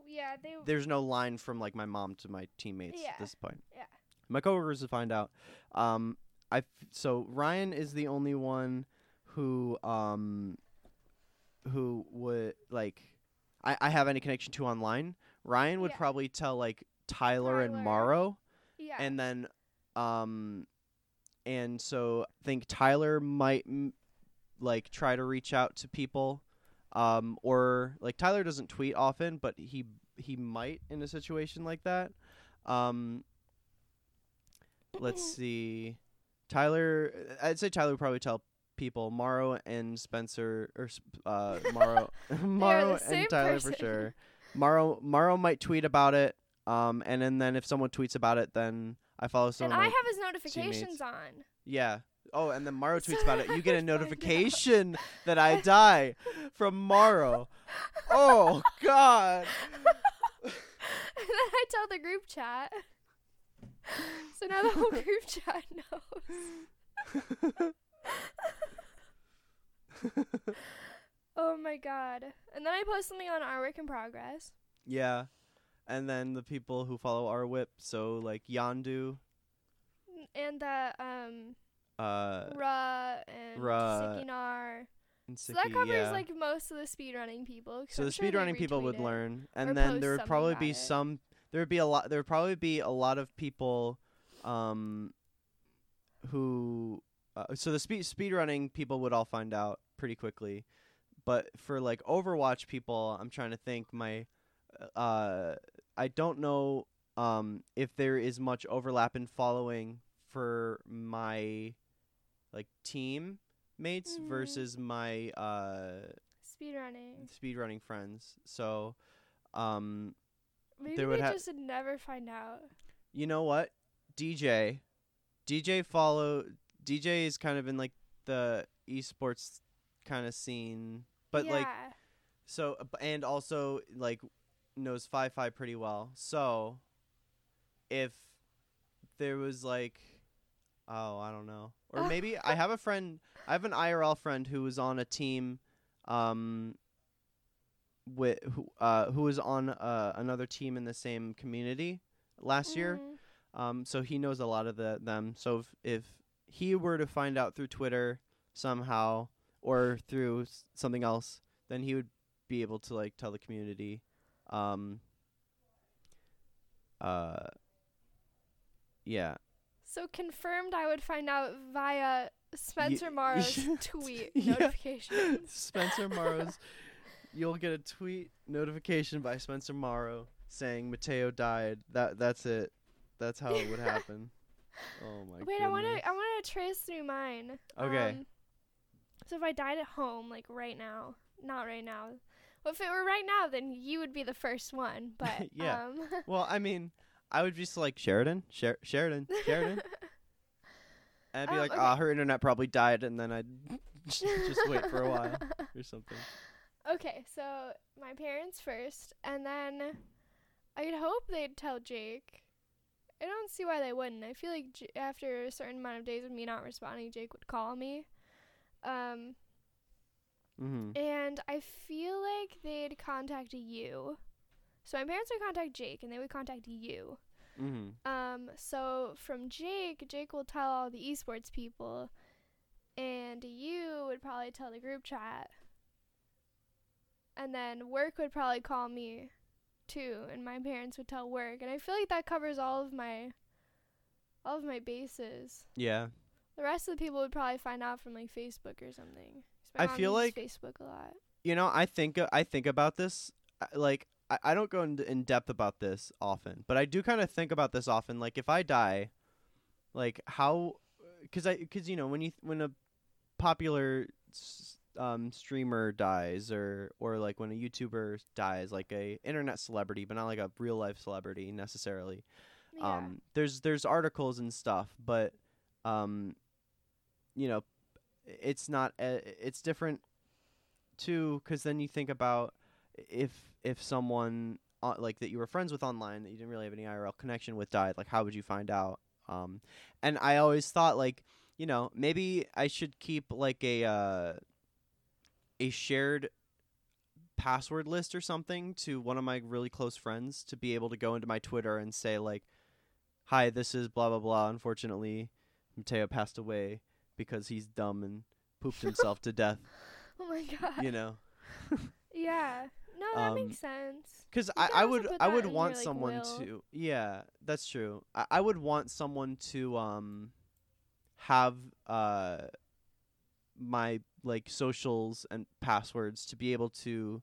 yeah, they. there's no line from like my mom to my teammates Yeah. at this point. Yeah. My coworkers would find out. Um, I so Ryan is the only one who um who would like I, I have any connection to online. Ryan would Yeah. probably tell like Tyler, and Tyler. Morrow, yeah. and then um and so I think Tyler might m- like try to reach out to people um or like Tyler doesn't tweet often but he he might in a situation like that um let's see Tyler I'd say Tyler would probably tell people Morrow and Spencer or uh Morrow Morrow and Tyler person. for sure Morrow Morrow might tweet about it um and then, then if someone tweets about it then I follow someone. and I have his notifications on. yeah. Oh, and then Morrow tweets about it. You get a would find out. notification that I die from Morrow. Oh God. and then I tell the group chat. So now the whole group chat knows. Oh my god. And then I post something on our work in progress. yeah. And then the people who follow our whip, so like Yandu, And the um uh, Ra and Ra, Sikinar. and So that covers yeah. like most of the speedrunning people. so I'm the sure speedrunning people would learn, and then there would probably be it. some. There would be a lot. There would probably be a lot of people, um, who. Uh, so the speed speedrunning people would all find out pretty quickly, but for like Overwatch people, I'm trying to think. My, uh, I don't know um if there is much overlap in following for my, like team mates Mhm. versus my uh speed running speed running friends. So, um, Maybe would they ha- just would never find out. you know what? DJ, DJ follow. DJ is kind of in like the esports kind of scene, but yeah. like so, and also like knows Fi Fi pretty well. So if there was like oh, I don't know. Or maybe I have a friend I have an IRL friend who was on a team um with who uh who was on uh, another team in the same community last year. Mhm. Um, so he knows a lot of the them. So if, if he were to find out through Twitter somehow or through s- something else, then he would be able to like tell the community. Um, uh, yeah. So confirmed, I would find out via Spencer Ye- Morrow's tweet Yeah. notification. Spencer Morrow's. You'll get a tweet notification by Spencer Morrow saying Mateo died. That that's it. That's how it would happen. Oh my Wait, I want to. I want to trace through mine. Okay. Um, so if I died at home, like right now, not right now. Well, if it were right now, then you would be the first one. But Yeah. um, Well, I mean, I would just like Sheridan, Sher- Sheridan, Sheridan, and I'd be Um, like, okay. ah, her internet probably died, and then I'd just wait for a while or something. Okay, so my parents first, and then I'd hope they'd tell Jake. I don't see why they wouldn't. I feel like J- after a certain amount of days of me not responding, Jake would call me. Um, Mm-hmm. and I feel like they'd contact you. So my parents would contact Jake, and they would contact you. Mm-hmm. Um, so from Jake, Jake will tell all the esports people, and you would probably tell the group chat. And then work would probably call me too, and my parents would tell work. And I feel like that covers all of my all of my bases. Yeah. The rest of the people would probably find out from like Facebook or something I feel like- Facebook a lot. You know, I think I think about this uh, like I, I don't go in, in depth about this often, but I do kind of think about this often. Like if I die, like how, because I because you know when you when a popular s- um streamer dies or or like when a YouTuber dies, like a internet celebrity, but not like a real life celebrity necessarily. Yeah. um there's there's articles and stuff but um you know it's not uh, it's different too cuz then you think about if if someone uh, like that you were friends with online that you didn't really have any IRL connection with died like how would you find out um and I always thought like you know maybe I should keep like a uh a shared password list or something to one of my really close friends to be able to go into my Twitter and say like hi, this is blah blah blah. Unfortunately, Mateo passed away because he's dumb and pooped himself to death. oh my god. You know, Yeah. No, that Um, makes sense. because I, I would I would your, want like, someone to yeah, that's true. I, I would want someone to um have uh my like socials and passwords to be able to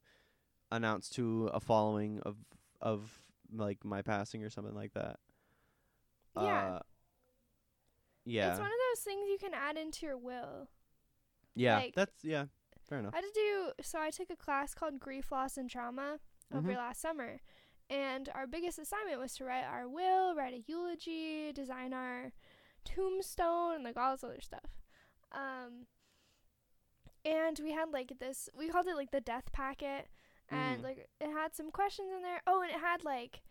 announce to a following of of like my passing or something like that. Yeah. Uh, yeah. It's one of those things you can add into your will. Yeah, Like- that's yeah, fair enough. I had to do so I took a class called Grief, Loss and Trauma over Mhm. last summer. And our biggest assignment was to write our will, write a eulogy, design our tombstone, and like all this other stuff. Um and we had like this we called it like the death packet and Mhm. like it had some questions in there. Oh, and it had like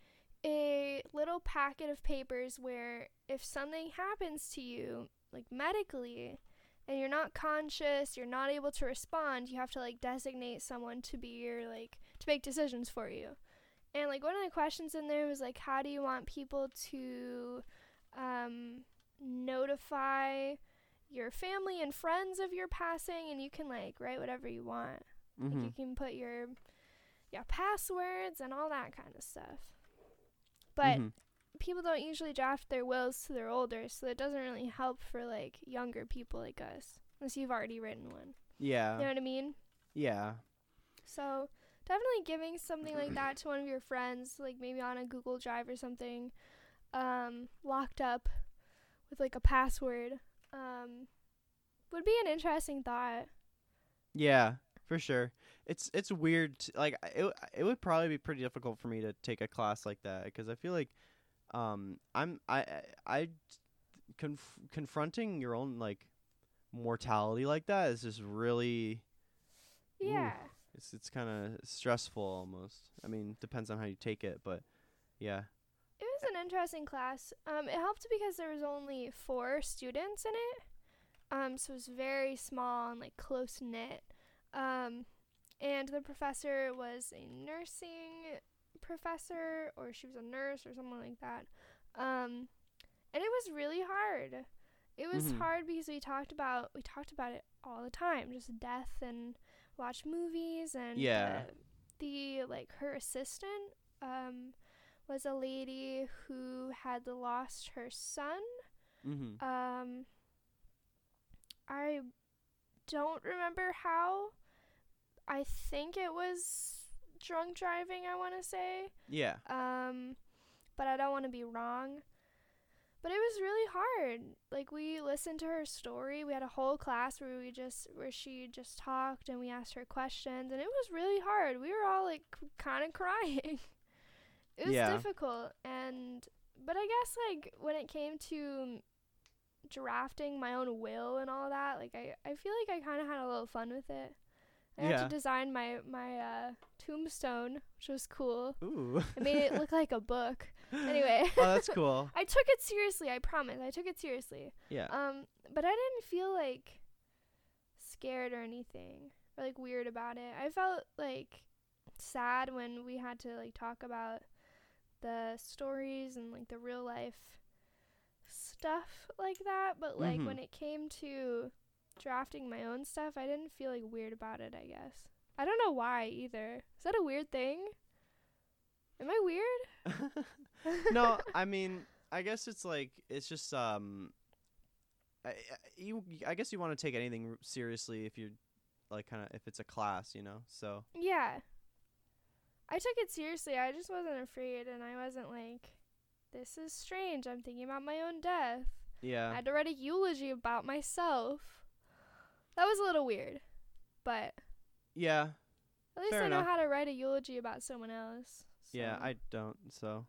a little packet of papers where if something happens to you, like medically, and you're not conscious, you're not able to respond, you have to like designate someone to be your like to make decisions for you. And like one of the questions in there was like how do you want people to um notify your family and friends of your passing and you can like write whatever you want. Like Mm-hmm. you can put your yeah, passwords and all that kind of stuff. But Mhm. people don't usually draft their wills till they're older, so it doesn't really help for like younger people like us. Unless you've already written one. yeah, You know what I mean? yeah, So definitely giving something like that to one of your friends, like maybe on a Google Drive or something, um, locked up with like a password, um, would be an interesting thought. yeah, for sure. It's it's weird. t- like it it would probably be pretty difficult for me to take a class like that because I feel like um I'm I I, conf- confronting your own like mortality like that is just really Yeah. it's it's kind of stressful almost. I mean, depends on how you take it, but yeah. It was an interesting class. Um, it helped because there was only four students in it. Um, so it was very small and like close knit. Um, and the professor was a nursing professor, or she was a nurse or something like that. Um, and it was really hard. It was Mhm. hard because we talked about we talked about it all the time, just death and watch movies and Yeah. the, the like her assistant um was a lady who had lost her son. Mhm. Um I don't remember how. I think it was drunk driving, I want to say. Yeah. Um, but I don't want to be wrong. But it was really hard. Like we listened to her story. We had a whole class where we just where she just talked and we asked her questions and it was really hard. We were all like kind of crying. It was Yeah. difficult and but I guess like when it came to drafting my own will and all that, like I I feel like I kind of had a little fun with it. I Yeah. to design my my uh tombstone, which was cool. Ooh. I made it look like a book. Anyway. oh, that's cool. I took it seriously, I promise. I took it seriously. Yeah. Um, but I didn't feel like scared or anything or like weird about it. I felt like sad when we had to like talk about the stories and like the real life stuff like that, but like Mhm. when it came to drafting my own stuff, I didn't feel like weird about it, I guess. I don't know why either. Is that a weird thing? Am I weird? no, I mean, I guess it's like it's just um, I, I- you I guess you want to take anything seriously if you're like kind of if it's a class, you know. So Yeah. I took it seriously. I just wasn't afraid and I wasn't like this is strange. I'm thinking about my own death. Yeah. I had to write a eulogy about myself. That was a little weird. But yeah, at least Fair I know how to write a eulogy about someone else. yeah. I don't. So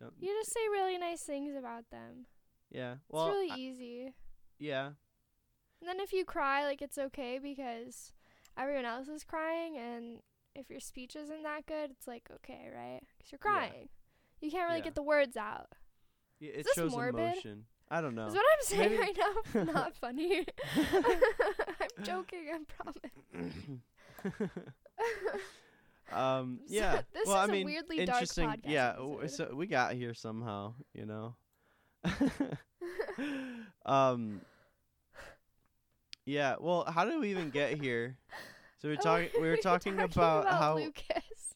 don't. You just say really nice things about them. Yeah. Well. it's really I- easy. yeah. And then if you cry, like it's okay because everyone else is crying, and if your speech isn't that good, it's like okay, right? Because you're Yeah. crying. You can't really Yeah. get the words out. y- It this shows morbid? emotion. I don't know. Is what I'm saying Maybe- right now not funny? I'm joking. I promise. um. So Yeah. this well, is I a mean, weirdly dark interesting. podcast yeah. w- So we got here somehow, you know. um. Yeah. Well, how did we even get here? So we were Oh, talking. We were talking, about, how. Lucas.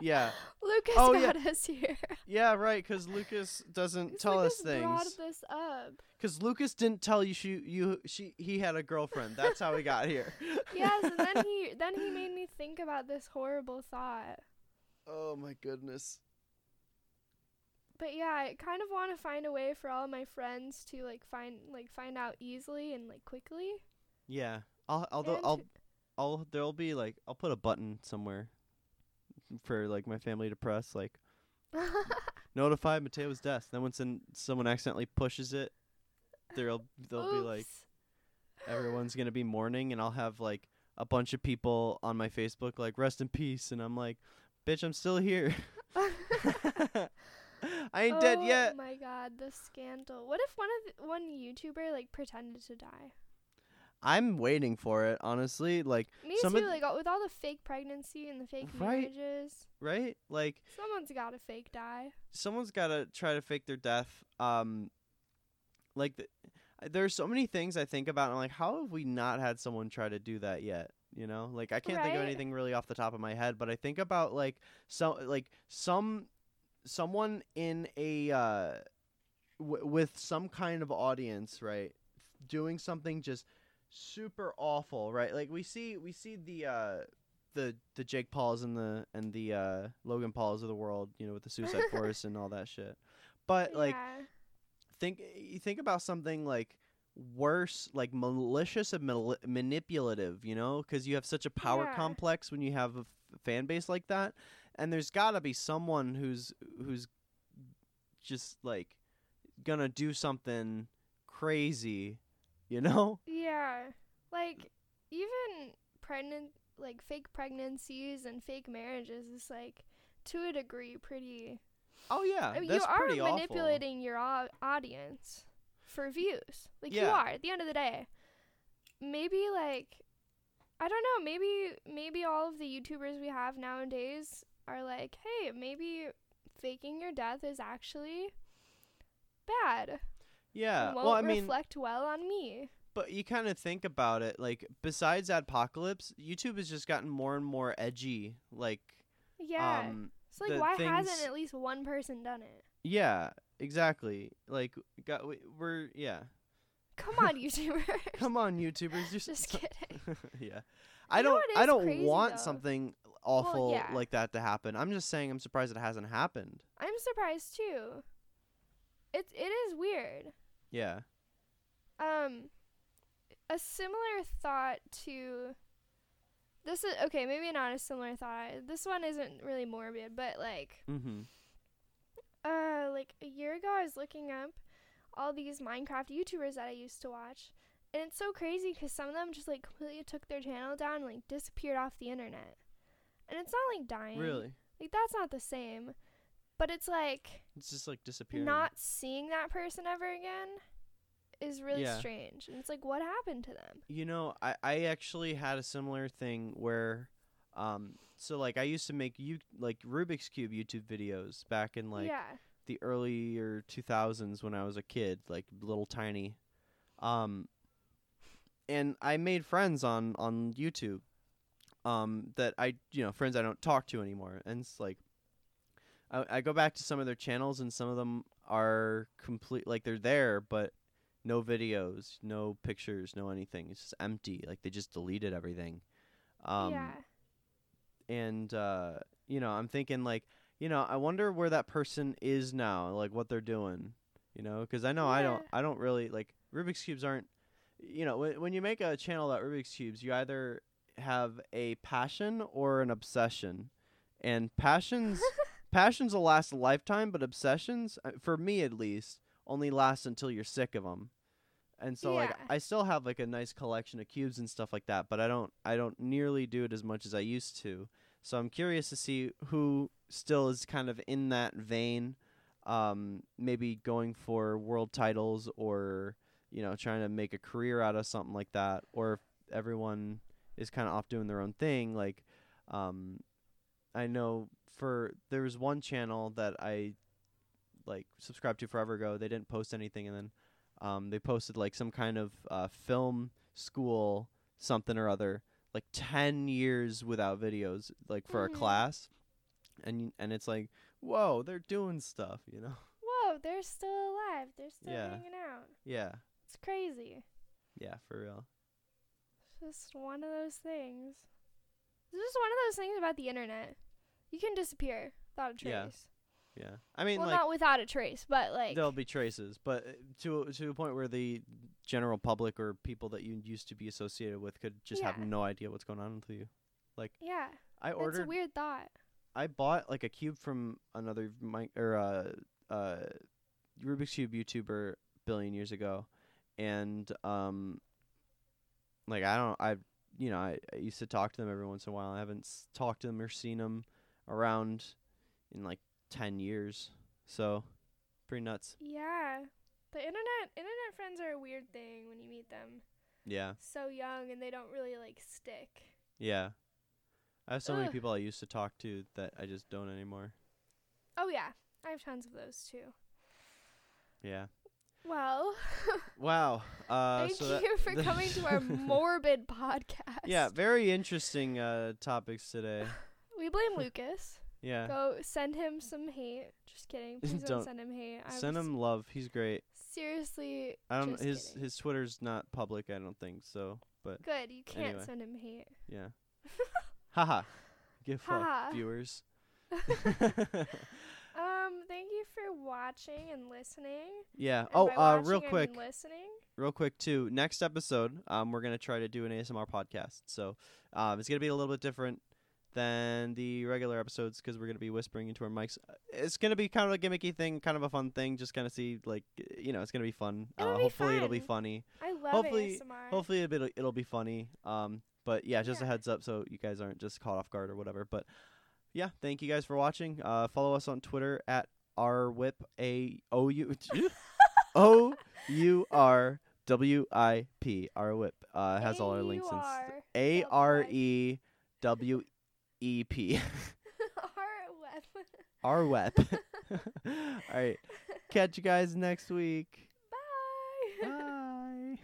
Yeah. Lucas Oh, got us here. Yeah. Right. Because Lucas doesn't tell Lucas us things. Brought this up. Because Lucas didn't tell you she you she he had a girlfriend. That's how we got here. Yes, and then he then he made me think about this horrible thought. Oh my goodness. But yeah, I kind of want to find a way for all my friends to like find like find out easily and like quickly. Yeah. I'll I'll and I'll I'll there'll be like I'll put a button somewhere for like my family to press like notify Mateo's death. Then once in, someone accidentally pushes it, there'll they'll be like everyone's gonna be mourning, and I'll have like a bunch of people on my Facebook like rest in peace, and I'm like, bitch, I'm still here. I ain't dead oh yet. Oh my god, the scandal. What if one of the, one YouTuber like pretended to die? I'm waiting for it, honestly. Like, Me Some too. of like with all the fake pregnancy and the fake Right. marriages, right? Like, someone's got to fake die. someone's got to try to fake their death. Um, like, the, there's so many things I think about. And I'm like, how have we not had someone try to do that yet? You know, like I can't think of anything really off the top of my head, but I think about like some like some someone in a uh, w- with some kind of audience, right, doing something just super awful, right? Like we see we see the uh, the the Jake Pauls and the and the uh, Logan Pauls of the world, you know, with the Suicide Forest and all that shit. But like think you think about something like worse like malicious and mal- manipulative you know because you have such a power Yeah. complex when you have a f- fan base like that and there's got to be someone who's who's just like gonna do something crazy you know Yeah. Like even pregnant like fake pregnancies and fake marriages is like to a degree pretty Oh yeah, I mean, that's you are pretty awful. manipulating your au- audience for views. Like you are at the end of the day. Maybe like I don't know, maybe maybe all of the YouTubers we have nowadays are like, "Hey, maybe faking your death is actually bad. Yeah. Won't Well, I mean, reflect well on me." but you kind of think about it. Like, besides Adpocalypse, YouTube has just gotten more and more edgy. Like, Yeah. um, so like why things- hasn't at least one person done it? yeah, exactly. Like, got we- we're yeah. Come on, YouTubers. Come on, YouTubers, just Just kidding. yeah. I You don't. I don't want though? something awful yeah. like that to happen. I'm just saying. I'm surprised it hasn't happened. I'm surprised too. It it is weird. Yeah. Um, a similar thought to this is okay. Maybe not a similar thought. This one isn't really morbid, but like, Mm-hmm. uh, like a year ago, I was looking up all these Minecraft YouTubers that I used to watch, and it's so crazy because some of them just like completely took their channel down, and, like disappeared off the internet. And it's not like dying. Really? Like that's not the same. But it's like It's just like disappearing. not seeing that person ever again is really Yeah. strange. And it's like, what happened to them? You know, I I actually had a similar thing where, um, so like I used to make you like Rubik's cube YouTube videos back in like yeah. the earlier 2000s when I was a kid, like little tiny. Um and I made friends on on YouTube um that I you know, friends I don't talk to anymore. And it's like I I go back to some of their channels and some of them are complete like they're there but no videos, no pictures, no anything. It's just empty. Like they just deleted everything. Um yeah. and uh you know i'm thinking like you know i wonder where that person is now like what they're doing you know because i know i don't i don't really like rubik's cubes aren't you know when, when you make a channel about rubik's cubes you either have a passion or an obsession and passions passions will last a lifetime but obsessions uh, for me at least only last until you're sick of them and so like i still have like a nice collection of cubes and stuff like that but i don't i don't nearly do it as much as i used to. So i'm curious to see who still is kind of in that vein um maybe going for world titles or you know trying to make a career out of something like that or if everyone is kind of off doing their own thing like um i know for there was one channel that i like subscribed to forever ago they didn't post anything and then um, they posted like some kind of uh, film school something or other like 10 years without videos like for Mhm. a class and and it's like whoa they're doing stuff you know Whoa, they're still alive. They're still Yeah. hanging out. yeah It's crazy. yeah for real It's just one of those things. It's just one of those things about the internet. You can disappear without a trace. yeah Yeah. i mean well, like not without a trace, but like there'll be traces but uh, to a- to a point where the general public or people that you used to be associated with could just have no idea what's going on with you Like yeah, i ordered. it's a weird thought. I bought like a cube from another mic or uh uh Rubik's cube YouTuber billion years ago, and um, like I don't I you know I, I used to talk to them every once in a while. I haven't s- talked to them or seen them around in like ten years, so pretty nuts. Yeah, the internet internet friends are a weird thing when you meet them Yeah, so young and they don't really like stick. yeah. I have so many people I used to talk to that I just don't anymore. Oh yeah, I have tons of those too. Yeah. Well, Wow. Uh, thank so you for coming to our morbid podcast. Yeah, very interesting uh topics today. blame Lucas. Yeah. Go send him some hate. Just kidding. Please don't, Don't. send him hate. I Send him love. He's great. seriously I don't his kidding. his Twitter's not public, I don't think. So, but good. You can't Anyway. send him hate. yeah. Haha. Give fuck viewers. Um, thank you for watching and listening. yeah. And Oh, uh real quick. listening. Real quick too. Next episode, um we're going to try to do an ASMR podcast. So, um it's going to be a little bit different than the regular episodes cuz we're going to be whispering into our mics. Uh, It's going to be kind of a gimmicky thing, kind of a fun thing, just kind of see like you know, it's going to be fun. It'll uh, be hopefully it'll be funny. I love Hopefully- ASMR. Hopefully it'll, it'll be funny. Um, But yeah, just a heads up so you guys aren't just caught off guard or whatever. But yeah, thank you guys for watching. Uh, follow us on Twitter at r whip a o u o u r w i p r whip. Uh, has all our links and st- a r e w e p R web. r web. all right, catch you guys next week. Bye. Bye.